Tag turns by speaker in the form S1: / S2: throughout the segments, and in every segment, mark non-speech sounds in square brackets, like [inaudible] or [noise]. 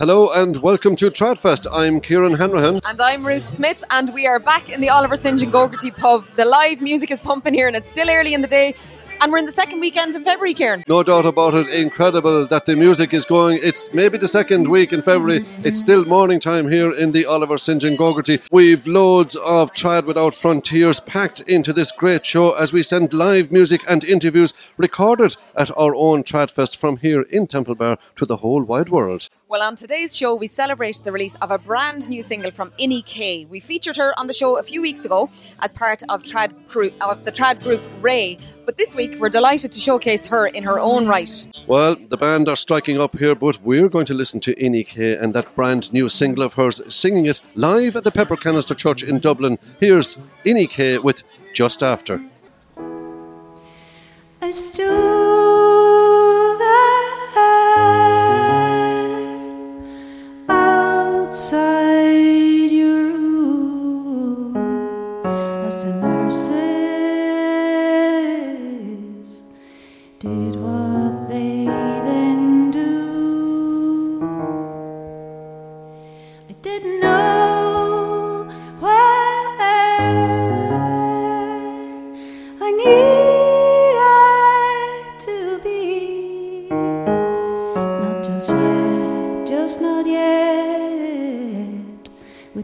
S1: Hello and welcome to Tradfest. I'm Kieran Hanrahan.
S2: And I'm Ruth Smith, and we are back in the Oliver St. John Gogarty pub. The live music is pumping here, and it's still early in the day. And we're in the second weekend in February, Kieran.
S1: No doubt about it. Incredible that the music is going. It's maybe the second week in February. Mm-hmm. It's still morning time here in the Oliver St. John Gogarty. We've loads of Trad Without Frontiers packed into this great show as we send live music and interviews recorded at our own Tradfest from here in Templebar to the whole wide world.
S2: Well, on today's show, we celebrate the release of a brand new single from Inni-K. We featured her on the show a few weeks ago as part of, trad crew, of the trad group Ray. But this week, we're delighted to showcase her in her own right.
S1: Well, the band are striking up here, but we're going to listen to Inni-K and that brand new single of hers, singing it live at the Pepper Canister Church in Dublin. Here's Inni-K with Just After.
S3: I stood outside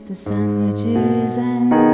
S3: the sandwiches and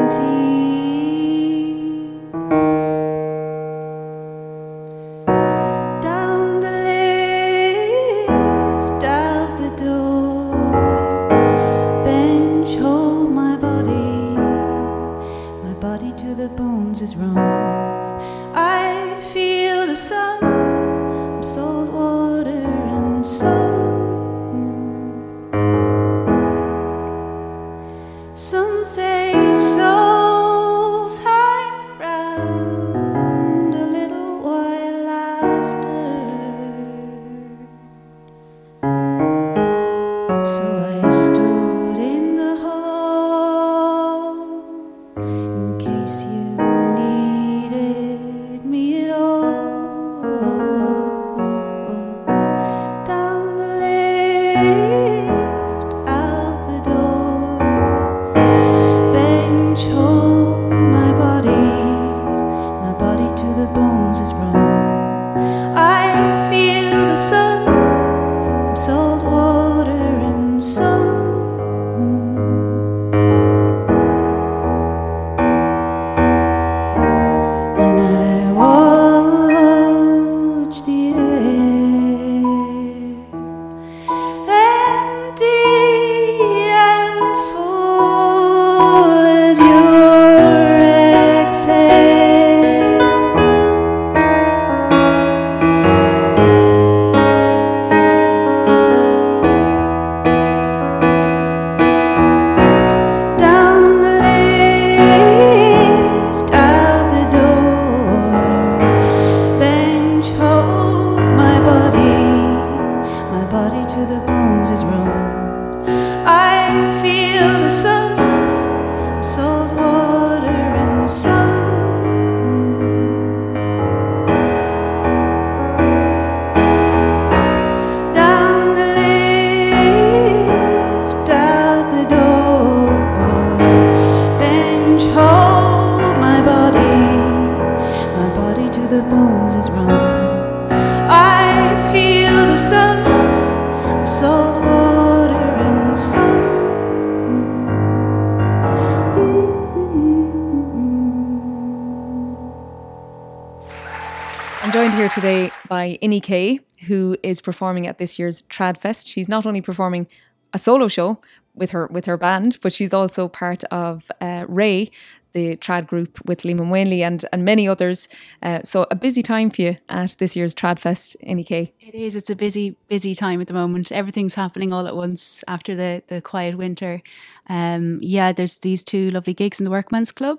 S2: Joined here today by Inni-K, who is performing at this year's Tradfest. She's not only performing a solo show with her with her band, but she's also part of uh, Ray, the trad group with Liam Ó Maonlaí and and many others. Uh, so a busy time for you at this year's Tradfest, Inni-K.
S4: It is. It's a busy, busy time at the moment. Everything's happening all at once after the the quiet winter. Um, yeah, there's these two lovely gigs in the Workman's Club,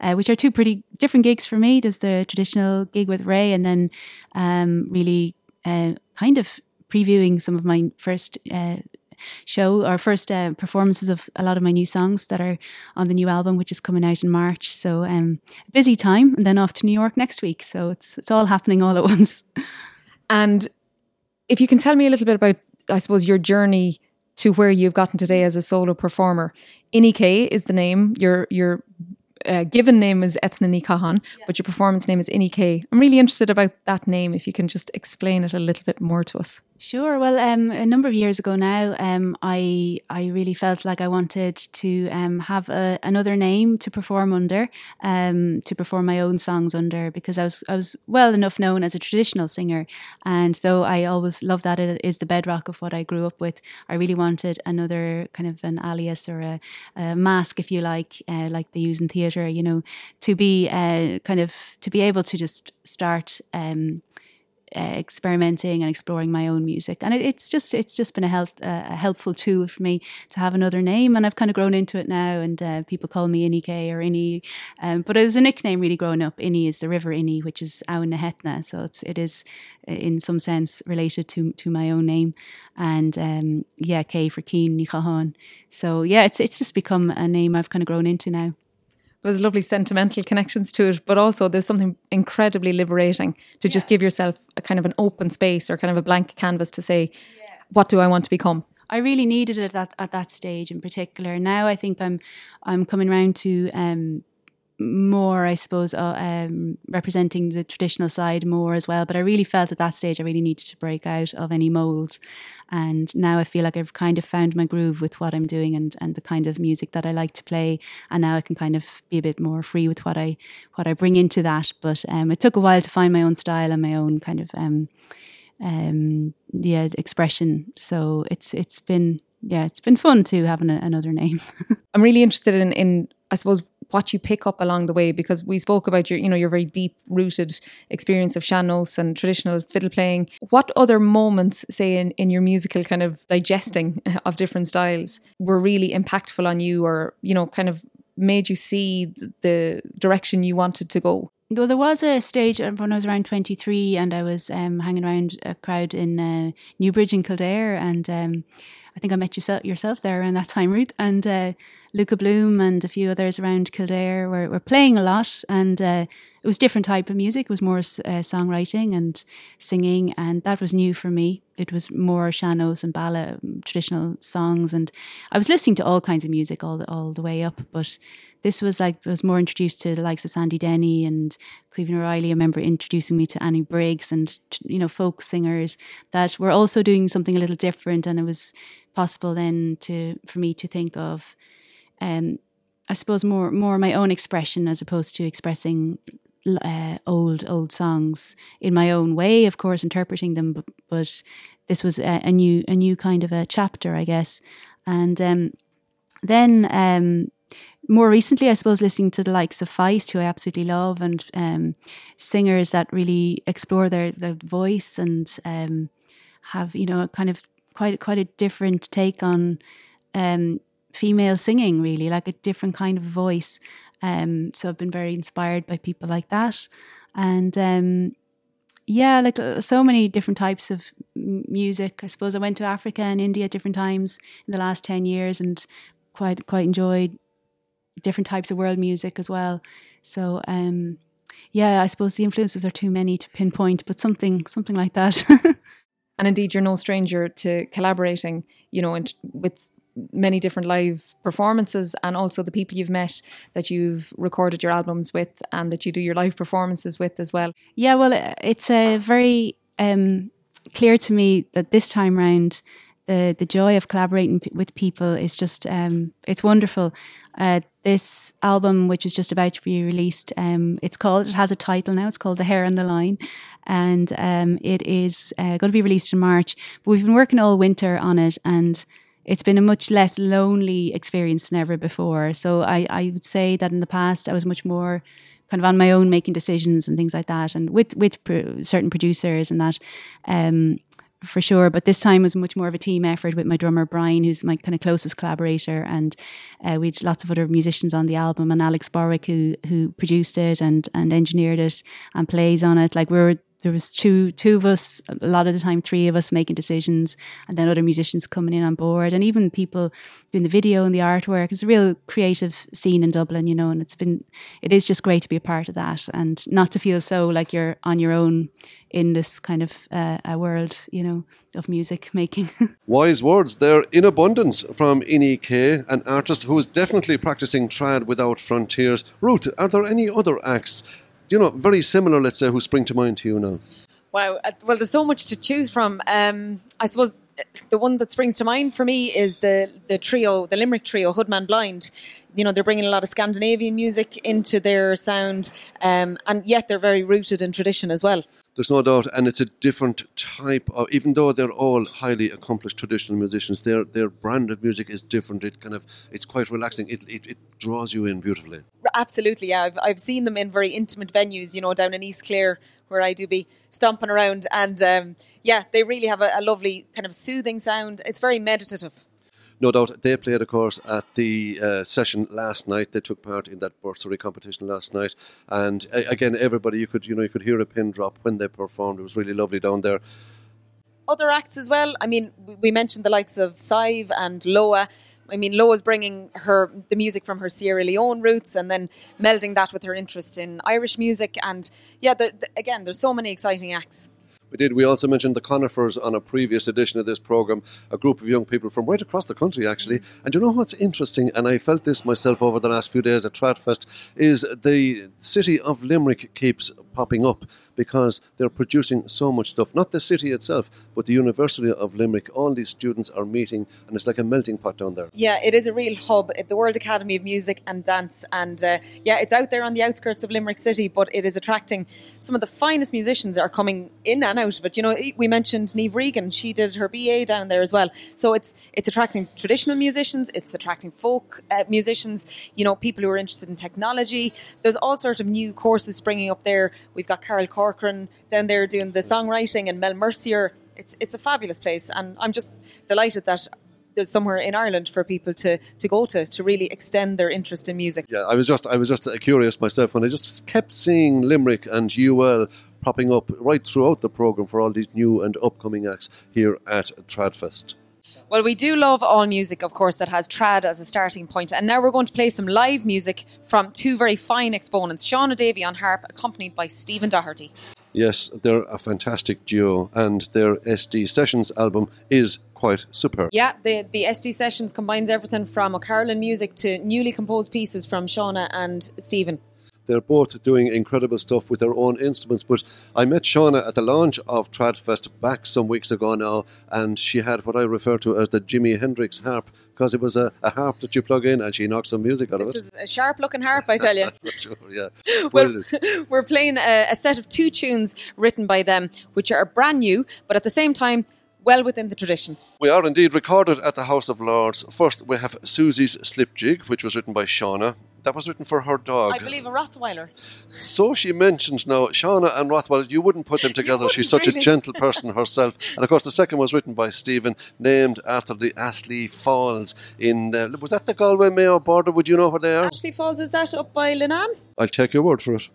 S4: uh, which are two pretty different gigs for me. There's the traditional gig with Ray, and then um, really uh, kind of previewing some of my first uh, show or first uh, performances of a lot of my new songs that are on the new album, which is coming out in March. So um, busy time, and then off to New York next week. So it's it's all happening all at [laughs] once.
S2: And if you can tell me a little bit about, I suppose, your journey
S4: to where you've gotten today as a solo performer. Inni is the name. Your your uh, given name is Eithne Ní Chatháin, but your performance name is Inni I'm really interested about that name. If you can just explain it a little bit more to us.
S3: Sure. Well, um, a number of years ago now, um, I I really felt like I wanted to um, have a, another name to perform under, um, to perform my own songs under, because I was I was well enough known as a traditional singer, and though I always loved that it is the bedrock of what I grew up with, I really wanted another kind of an alias or a, a mask, if you like, uh, like they use in theatre. You know, to be uh, kind of to be able to just start. Uh, experimenting and exploring my own music, and it, it's just it's just been a help uh, a helpful tool for me to have another name, and I've kind of grown into it now, and uh, people call me Inni-K or Inni, um, but it was a nickname really growing up. Inni is the River Inny, which is Aun Hetna, so it's it is uh, in some sense related to to my own name, and um, yeah, K for Keen Ní So yeah, it's it's just become a name I've kind of grown into now
S4: there's lovely sentimental connections to it, but also there's something incredibly liberating to just give yourself a kind of an open space or kind of a blank canvas to say, yeah. what do I want to become?
S3: I really needed it at that, at that stage in particular. Now I think I'm I'm coming around to um, more, I suppose, uh, um, representing the traditional side more as well. But I really felt at that stage I really needed to break out of any mold. And now I feel like I've kind of found my groove with what I'm doing and, and the kind of music that I like to play. And now I can kind of be a bit more free with what I what I bring into that. But um, it took a while to find my own style and my own kind of um, um, yeah expression. So it's it's been yeah it's been fun to have an, another name. [laughs]
S4: I'm really interested in in I suppose what you pick up along the way because we spoke about your you know your very deep rooted experience of sean-nós and traditional fiddle playing. What other moments say in, in your musical kind of digesting [laughs] of different styles were really impactful on you or you know kind of made you see the direction you wanted to go?
S3: Though there was a stage when I was around 23 and I was um, hanging around a crowd in uh, Newbridge in Kildare and um, I think I met yourself yourself there around that time, Ruth, and uh, Luka Bloom and a few others around Kildare were, were playing a lot, and uh, it was different type of music. It was more uh, songwriting and singing, and that was new for me. It was more sean-nós and ballad, traditional songs, and I was listening to all kinds of music all the, all the way up, but this was like I was more introduced to the likes of Sandy Denny and Caoimhín O'Reilly. I remember introducing me to Annie Briggs and you know folk singers that were also doing something a little different, and it was possible then to for me to think of um, I suppose more more my own expression as opposed to expressing uh, old old songs in my own way, of course, interpreting them. But, but this was a, a, new a new kind of a chapter, I guess. And um, then um, more recently, I suppose, listening to the likes of Feist, who I absolutely love, and um, singers that really explore their their voice and um, have you know kind of quite quite a different take on um, female singing, really, like a different kind of voice. Um, so I've been very inspired by people like that, and um, yeah, like uh, so many different types of music. I suppose I went to Africa and India different times in the last ten years, and quite quite enjoyed different types of world music as well. So um, yeah, I suppose the influences are too many to pinpoint, but something something like that. [laughs]
S4: and indeed, you're no stranger to collaborating, you know, with many different live performances and also the people you've met that you've recorded your albums with and that you do your live performances with as well.
S3: Yeah, well, it's a very um, clear to me that this time round, the the joy of collaborating p- with people is just um, it's wonderful. Uh, this album, which is just about to be released, um, it's called. It has a title now. It's called "The Hair and the Line," and um, it is uh, going to be released in March. But we've been working all winter on it, and it's been a much less lonely experience than ever before. So I, I would say that in the past I was much more kind of on my own making decisions and things like that, and with with certain producers and that. Um, for sure, but this time was much more of a team effort with my drummer Brian, who's my kind of closest collaborator, and uh, we had lots of other musicians on the album, and Alex Borwick, who who produced it and and engineered it and plays on it. Like we were
S4: there was two two of us a lot of the time three of us making decisions and then other musicians coming in on board and even people doing the video and the artwork. It's a real creative scene in dublin you know and it's been it is just great to be a part of that and not to feel so like you're on your own in this kind of uh, a world you know of music making. [laughs]
S1: Wise words there. In abundance from Inni-K, an artist who is definitely practicing trad without frontiers. Ruth, are there any other acts, you know, very similar, let's say, who spring to mind to you now?
S2: Wow. Uh, Well, there's so much to choose from. Um, I suppose the one that springs to mind for me is the the trio, the Limerick trio, Hoodman Blind. You know, they're bringing a lot of Scandinavian music into their sound, um, and yet they're very rooted in tradition as well.
S1: There's no doubt, and it's a different type of. Even though they're all highly accomplished traditional musicians, their their brand of music is different. It kind of it's quite relaxing. It it, it draws you in beautifully.
S2: Absolutely, yeah. I've, I've seen them in very intimate venues, you know, down in East Clare, where I do be stomping around. And um, yeah, they really have a, a lovely kind of soothing sound. It's very meditative.
S1: No doubt, they played, of course, at the uh, session last night. They took part in that bursary competition last night, and uh, again, everybody you could you know you could hear a pin drop when they performed. It was really lovely down there.
S2: Other acts as well. I mean, we- we mentioned the likes of Sive and Loah. I mean, Loah is bringing her the music from her Sierra Leone roots and then melding that with her interest in Irish music. And yeah, the, the, again, there's so many exciting acts.
S1: We did. We also mentioned the Conifers on a previous edition of this program, a group of young people from right across the country, actually. And you know what's interesting, and I felt this myself over the last few days at Tradfest, is the city of Limerick keeps popping up because they're producing so much stuff. Not the city itself, but the University of Limerick. All these students are meeting, and it's like a melting pot down there.
S2: Yeah, it is a real hub the World Academy of Music and Dance. And uh, yeah, it's out there on the outskirts of Limerick City, but it is attracting some of the finest musicians are coming in and out of it. You know, we mentioned Niamh Regan, she did her BA down there as well. So it's it's attracting traditional musicians, it's attracting folk uh, musicians, you know, people who are interested in technology. There's all sorts of new courses springing up there. We've got Carol Corcoran down there doing the songwriting and Mel Mercier. It's, it's a fabulous place, and I'm just delighted that there's somewhere in Ireland for people to, to go to to really extend their interest in music.
S1: Yeah, I was just I was just curious myself, when I just kept seeing Limerick and UL popping up right throughout the program for all these new and upcoming acts here at Tradfest.
S2: Well, we do love all music, of course, that has trad as a starting point. And now we're going to play some live music from two very fine exponents Shauna Davy on harp, accompanied by Stephen Doherty.
S1: Yes, they're a fantastic duo, and their SD Sessions album is quite superb.
S2: Yeah, the, the SD Sessions combines everything from O'Carolan music to newly composed pieces from Shauna and Stephen.
S1: They're both doing incredible stuff with their own instruments. But I met Shauna at the launch of Tradfest back some weeks ago now, and she had what I refer to as the Jimi Hendrix harp because it was a, a harp that you plug in and she knocked some music out of
S2: It
S1: it.
S2: was a sharp looking harp, I [laughs] tell you.
S1: Sure, yeah.
S2: Well, [laughs] we're playing a, a set of two tunes written by them, which are brand new, but at the same time, well within the tradition.
S1: We are indeed recorded at the House of Lords. First, we have Susie's Slip Jig, which was written by Shauna. That was written for her dog.
S2: I believe a Rottweiler.
S1: So she mentioned now, Shauna and Rothwell, you wouldn't put them together. She's such a gentle [laughs] person herself. And of course, the second was written by Stephen, named after the Aasleagh Falls in, uh, was that the Galway Mayo border? Would you know where they are?
S2: Aasleagh Falls, is that up by Leenane?
S1: I'll take your word for it.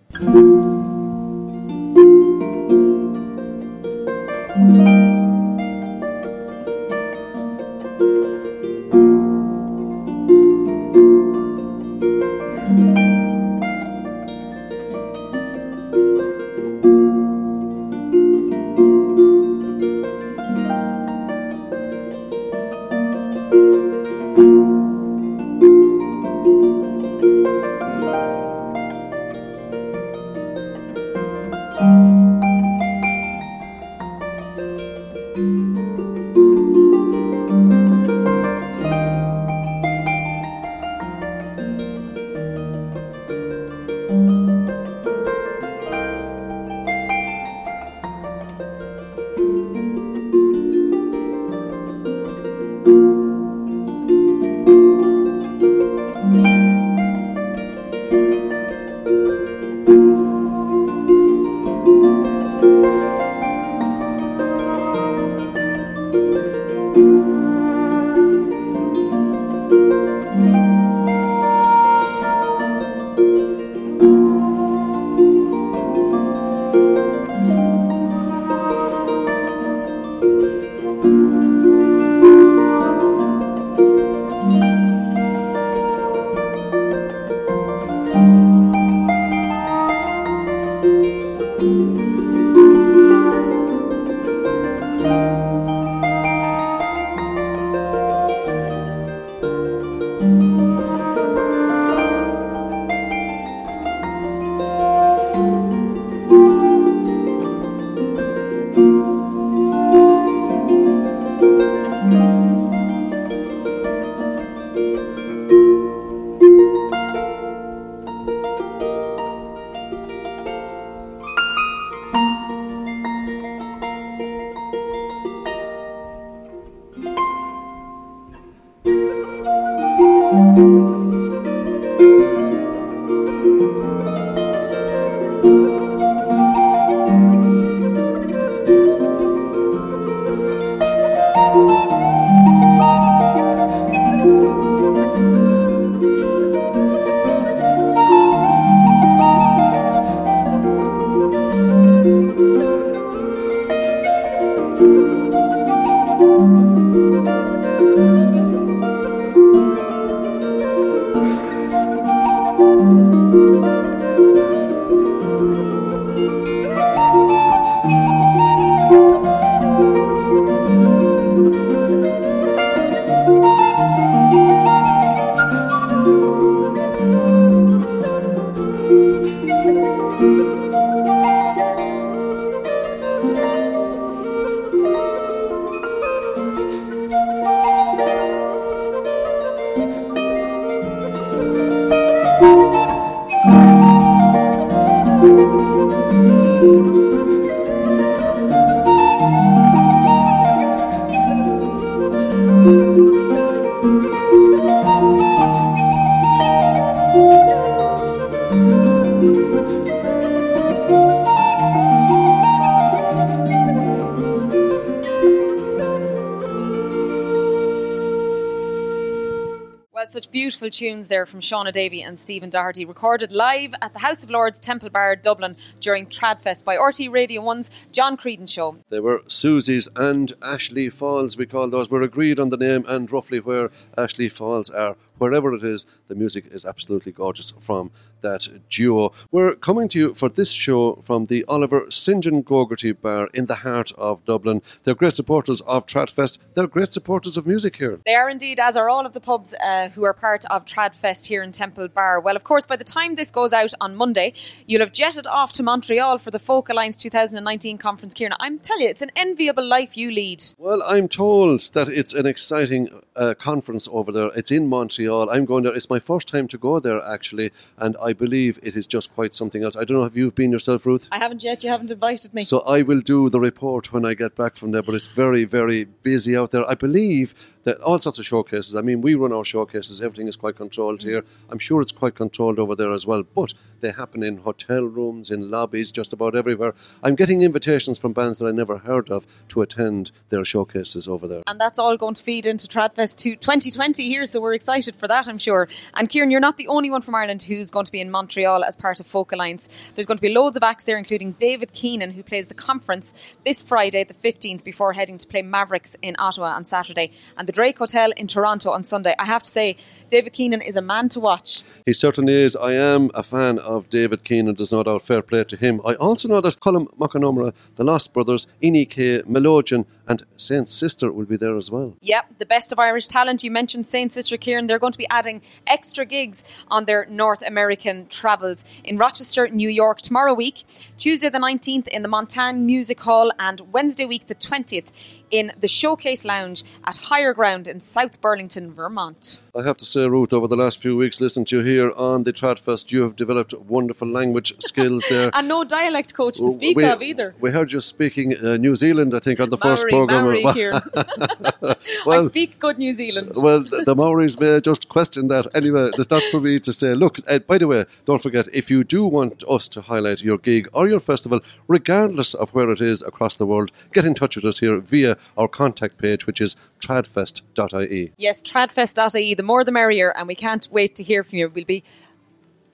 S2: Beautiful tunes there from Shauna Davy and Stephen Doherty, recorded live the House of Lords Temple Bar, Dublin, during Tradfest by RTE Radio 1's John Creedon Show.
S1: They were Susie's and Aasleagh Falls, we call those. We're agreed on the name and roughly where Aasleagh Falls are wherever it is, the music is absolutely gorgeous from that duo. We're coming to you for this show from the Oliver St. John Gogarty Bar in the heart of Dublin. They're great supporters of Tradfest. They're great supporters of music here.
S2: They are indeed, as are all of the pubs uh, who are part of Tradfest here in Temple Bar. Well, of course, by the time this goes out on Monday, you'll have jetted off to Montreal for the Folk Alliance 2019 conference, Kieran. I'm telling you, it's an enviable life you lead.
S1: Well, I'm told that it's an exciting uh, conference over there. It's in Montreal. I'm going there. It's my first time to go there, actually, and I believe it is just quite something else. I don't know, if you've been yourself, Ruth?
S2: I haven't yet. You haven't invited me.
S1: So I will do the report when I get back from there, but it's very, very busy out there. I believe that all sorts of showcases. I mean, we run our showcases, everything is quite controlled here. I'm sure it's quite controlled over there as well, but they happen in hotel rooms, in lobbies, just about everywhere. I'm getting invitations from bands that I never heard of to attend their showcases over there.
S2: And that's all going to feed into Tradfest 2020 here, so we're excited for that, I'm sure. And Kieran, you're not the only one from Ireland who's going to be in Montreal as part of Folk Alliance. There's going to be loads of acts there, including David Keenan, who plays the conference this Friday, the 15th, before heading to play Mavericks in Ottawa on Saturday. And the Drake Hotel in Toronto on Sunday. I have to say, David Keenan is a man to watch.
S1: He certainly is. I am a fan of David Keenan. does no doubt. Fair play to him. I also know that Colm Mac Con Iomaire, the Lost Brothers, Inni-K, Melodian, and Saint Sister will be there as well.
S2: Yep, the best of Irish talent. You mentioned Saint Sister Kieran. They're going to be adding extra gigs on their North American travels in Rochester, New York tomorrow week, Tuesday the 19th in the Montage Music Hall, and Wednesday week the 20th in the Showcase Lounge at Higher Ground in South Burlington, Vermont.
S1: I have to say, Ruth, over the last few weeks listening to you here on the Tradfest, you have developed wonderful language skills there. [laughs]
S2: and no dialect coach to speak
S1: we,
S2: of either.
S1: We heard you speaking uh, New Zealand, I think, on the
S2: Maori,
S1: first programme.
S2: Maori, [laughs] [laughs] well, I speak good New Zealand.
S1: well, the, the Maoris may just question that. Anyway, it's not for me to say. Look, uh, by the way, don't forget, if you do want us to highlight your gig or your festival, regardless of where it is across the world, get in touch with us here via our contact page, which is tradfest.ie.
S2: Yes, tradfest.ie. The more the merrier, and we can't wait to hear from you. We'll be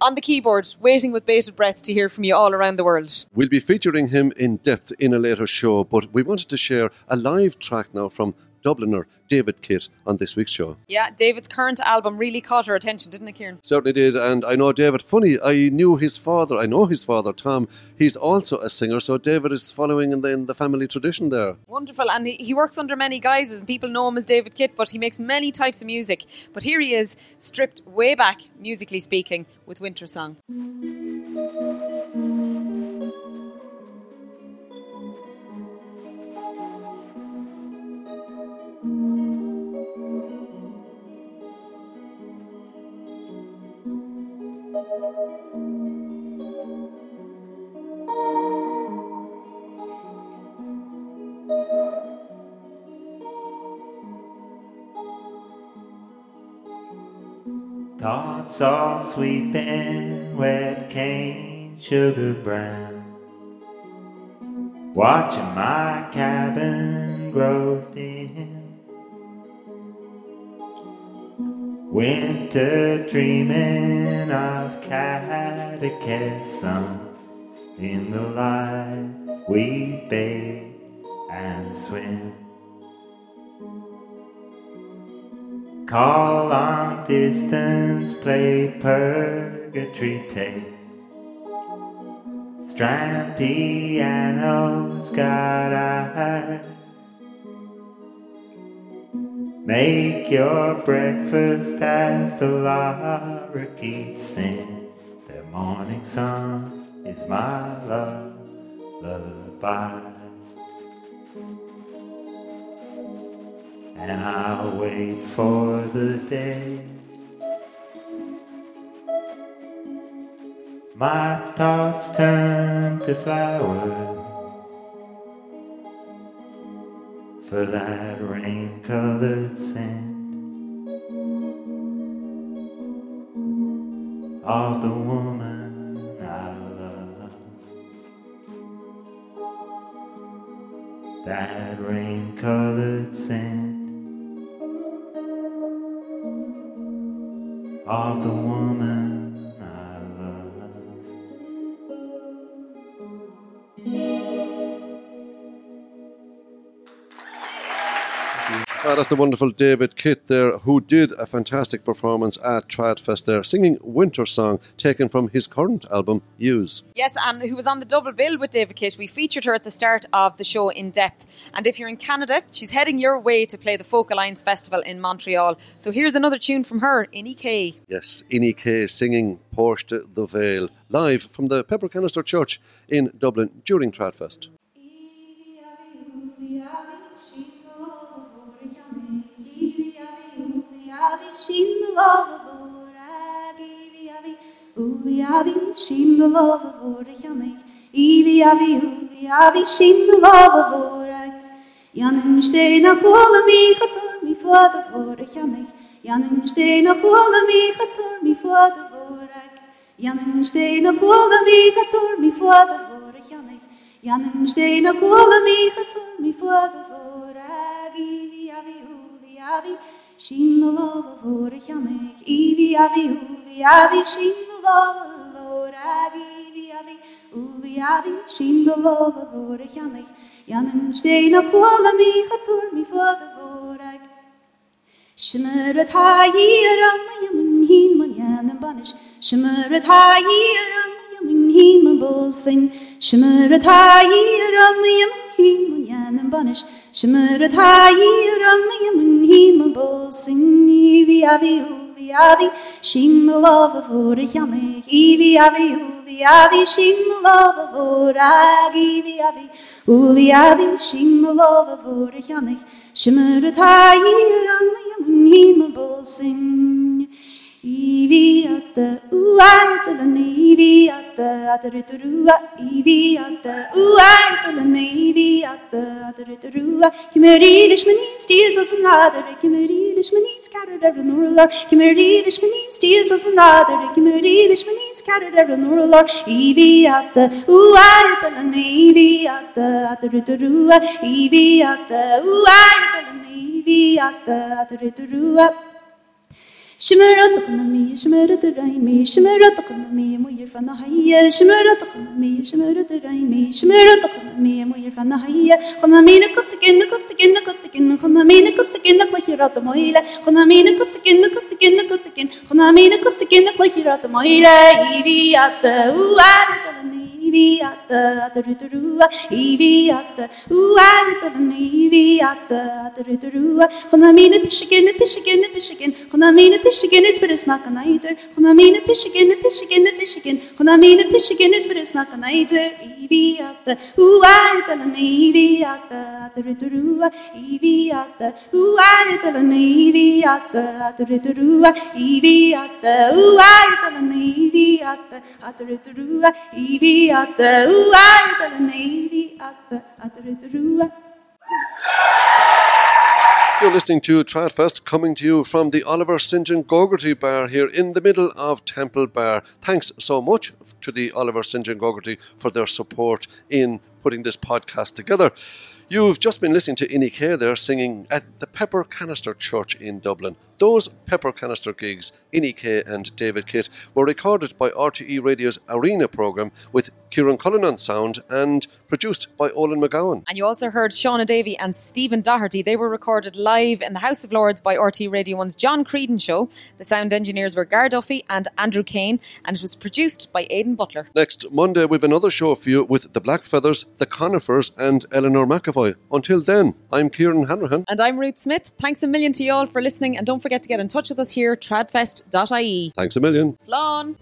S2: on the keyboard, waiting with bated breath to hear from you all around the world.
S1: We'll be featuring him in depth in a later show, but we wanted to share a live track now from Dubliner David Kitt on this week's show.
S2: Yeah, David's current album really caught our attention, didn't it, Kieran?
S1: Certainly did, and I know David. Funny, I knew his father. I know his father, Tom. He's also a singer, so David is following in the, in the family tradition there.
S2: Wonderful, and he, he works under many guises, and people know him as David Kitt, but he makes many types of music. But here he is, stripped way back, musically speaking, with Winter Song.
S5: Thoughts all sweeping, wet cane, sugar brown. Watching my cabin grow dim. Winter dreaming of catechism. In the light we bathe and swim. Call on distance, play purgatory tapes. Strand pianos got eyes. Make your breakfast as the lorikeets sing. The morning sun is my love, lullaby. And I'll wait for the day. My thoughts turn to flowers for that rain colored sand of the woman I love. That rain colored sand of the woman
S1: That's the wonderful David Kitt there, who did a fantastic performance at Tradfest there, singing Winter Song, taken from his current album, Yous.
S6: Yes, and who was on the double bill with David Kitt. We featured her at the start of the show in depth. And if you're in Canada, she's heading your way to play the Folk Alliance Festival in Montreal. So here's another tune from her, Inni-K.
S1: Yes, Inni-K singing Porte the Veil, live from the Pepper Canister Church in Dublin during Tradfest.
S3: Uvi avi shin the love of våra janig Ivi avi uvi avi shin the love of våra Janin steina kola mi chator mi fada våra janig Janin steina kola mi chator mi fada våra Janin steina kola mi chator mi fada våra janig Janin steina kola mi chator mi fada våra Ivi avi uvi avi Shin the love of våra Ivi avi uvi avi shin the love of våra Ivi avi uvi avi shin the love of våra janig Janin steina kola mi chator mi fada våra Shimmerat hayiram banish Shimmerat hayiram yamin hin man bolsin Shimmerat hayiram yamin hin man yanan banish Shimmerat hayiram yamin hin man bolsin Ivi avi uvi avi shin the love of våra janig Ivi avi uvi avi shin the love of våra avi uvi avi shin the love of våra janig Shimmerat hayiram yamin hin man bolsin Ivi atta uaita la nevi atta atariturua Ivi atta uaita la nevi atta atariturua Kimmerilish menins Jesus and other Kimmerilish menins scattered every nurlar Kimmerilish menins Jesus and other Kimmerilish menins scattered every nurlar Ivi atta uaita la nevi atta atariturua Ivi atta uaita la nevi atta atariturua شمرت قلمي شمرت الريمي شمرت قلمي مير فنهية شمرت قلمي شمرت الريمي شمرت قلمي مير فنهية قلمين كنت كن كنت كن كنت كن قلمين كنت كن خيرات ميلة قلمين كنت كن كنت كن كنت كن قلمين Iviata, Tarutarua, Iviata, Uata, Iviata, Tarutarua, Honamina Pishigan, Pishigan, Pishigan, Honamina Pishiganers for his Macaniter, Honamina Pishigan, Pishigan, Pishigan, Honamina Pishiganers for his Macaniter, Iviata, Uata, Iviata, Tarutarua, Iviata, Uata, Iviata, Tarutarua, Iviata, Uata, Iviata, Tarutarua, Iviata ata ata.
S1: You're listening to Tradfest coming to you from the Oliver St. John Gogarty Bar here in the middle of Temple Bar. Thanks so much to the Oliver St. John Gogarty for their support in putting this podcast together. You've just been listening to Inni-K there singing at the Pepper Canister Church in Dublin. Those Pepper Canister gigs, Inni-K and David Kitt, were recorded by RTE Radio's Arena programme with Kieran Cullen on sound and produced by Olin McGowan.
S2: And you also heard Shauna Davy and Stephen Doherty. They were recorded live in the House of Lords by RTE Radio 1's John Creedon show. The sound engineers were Gar Duffy and Andrew Kane, and it was produced by Aidan Butler.
S1: Next Monday, we've another show for you with the Black Feathers, the Conifers, and Eleanor McEvoy. Until then, I'm Kieran Hanrahan.
S2: And I'm Ruth Smith. Thanks a million to you all for listening, and don't forget to get in touch with us here, tradfest.ie.
S1: Thanks a million.
S2: Slán!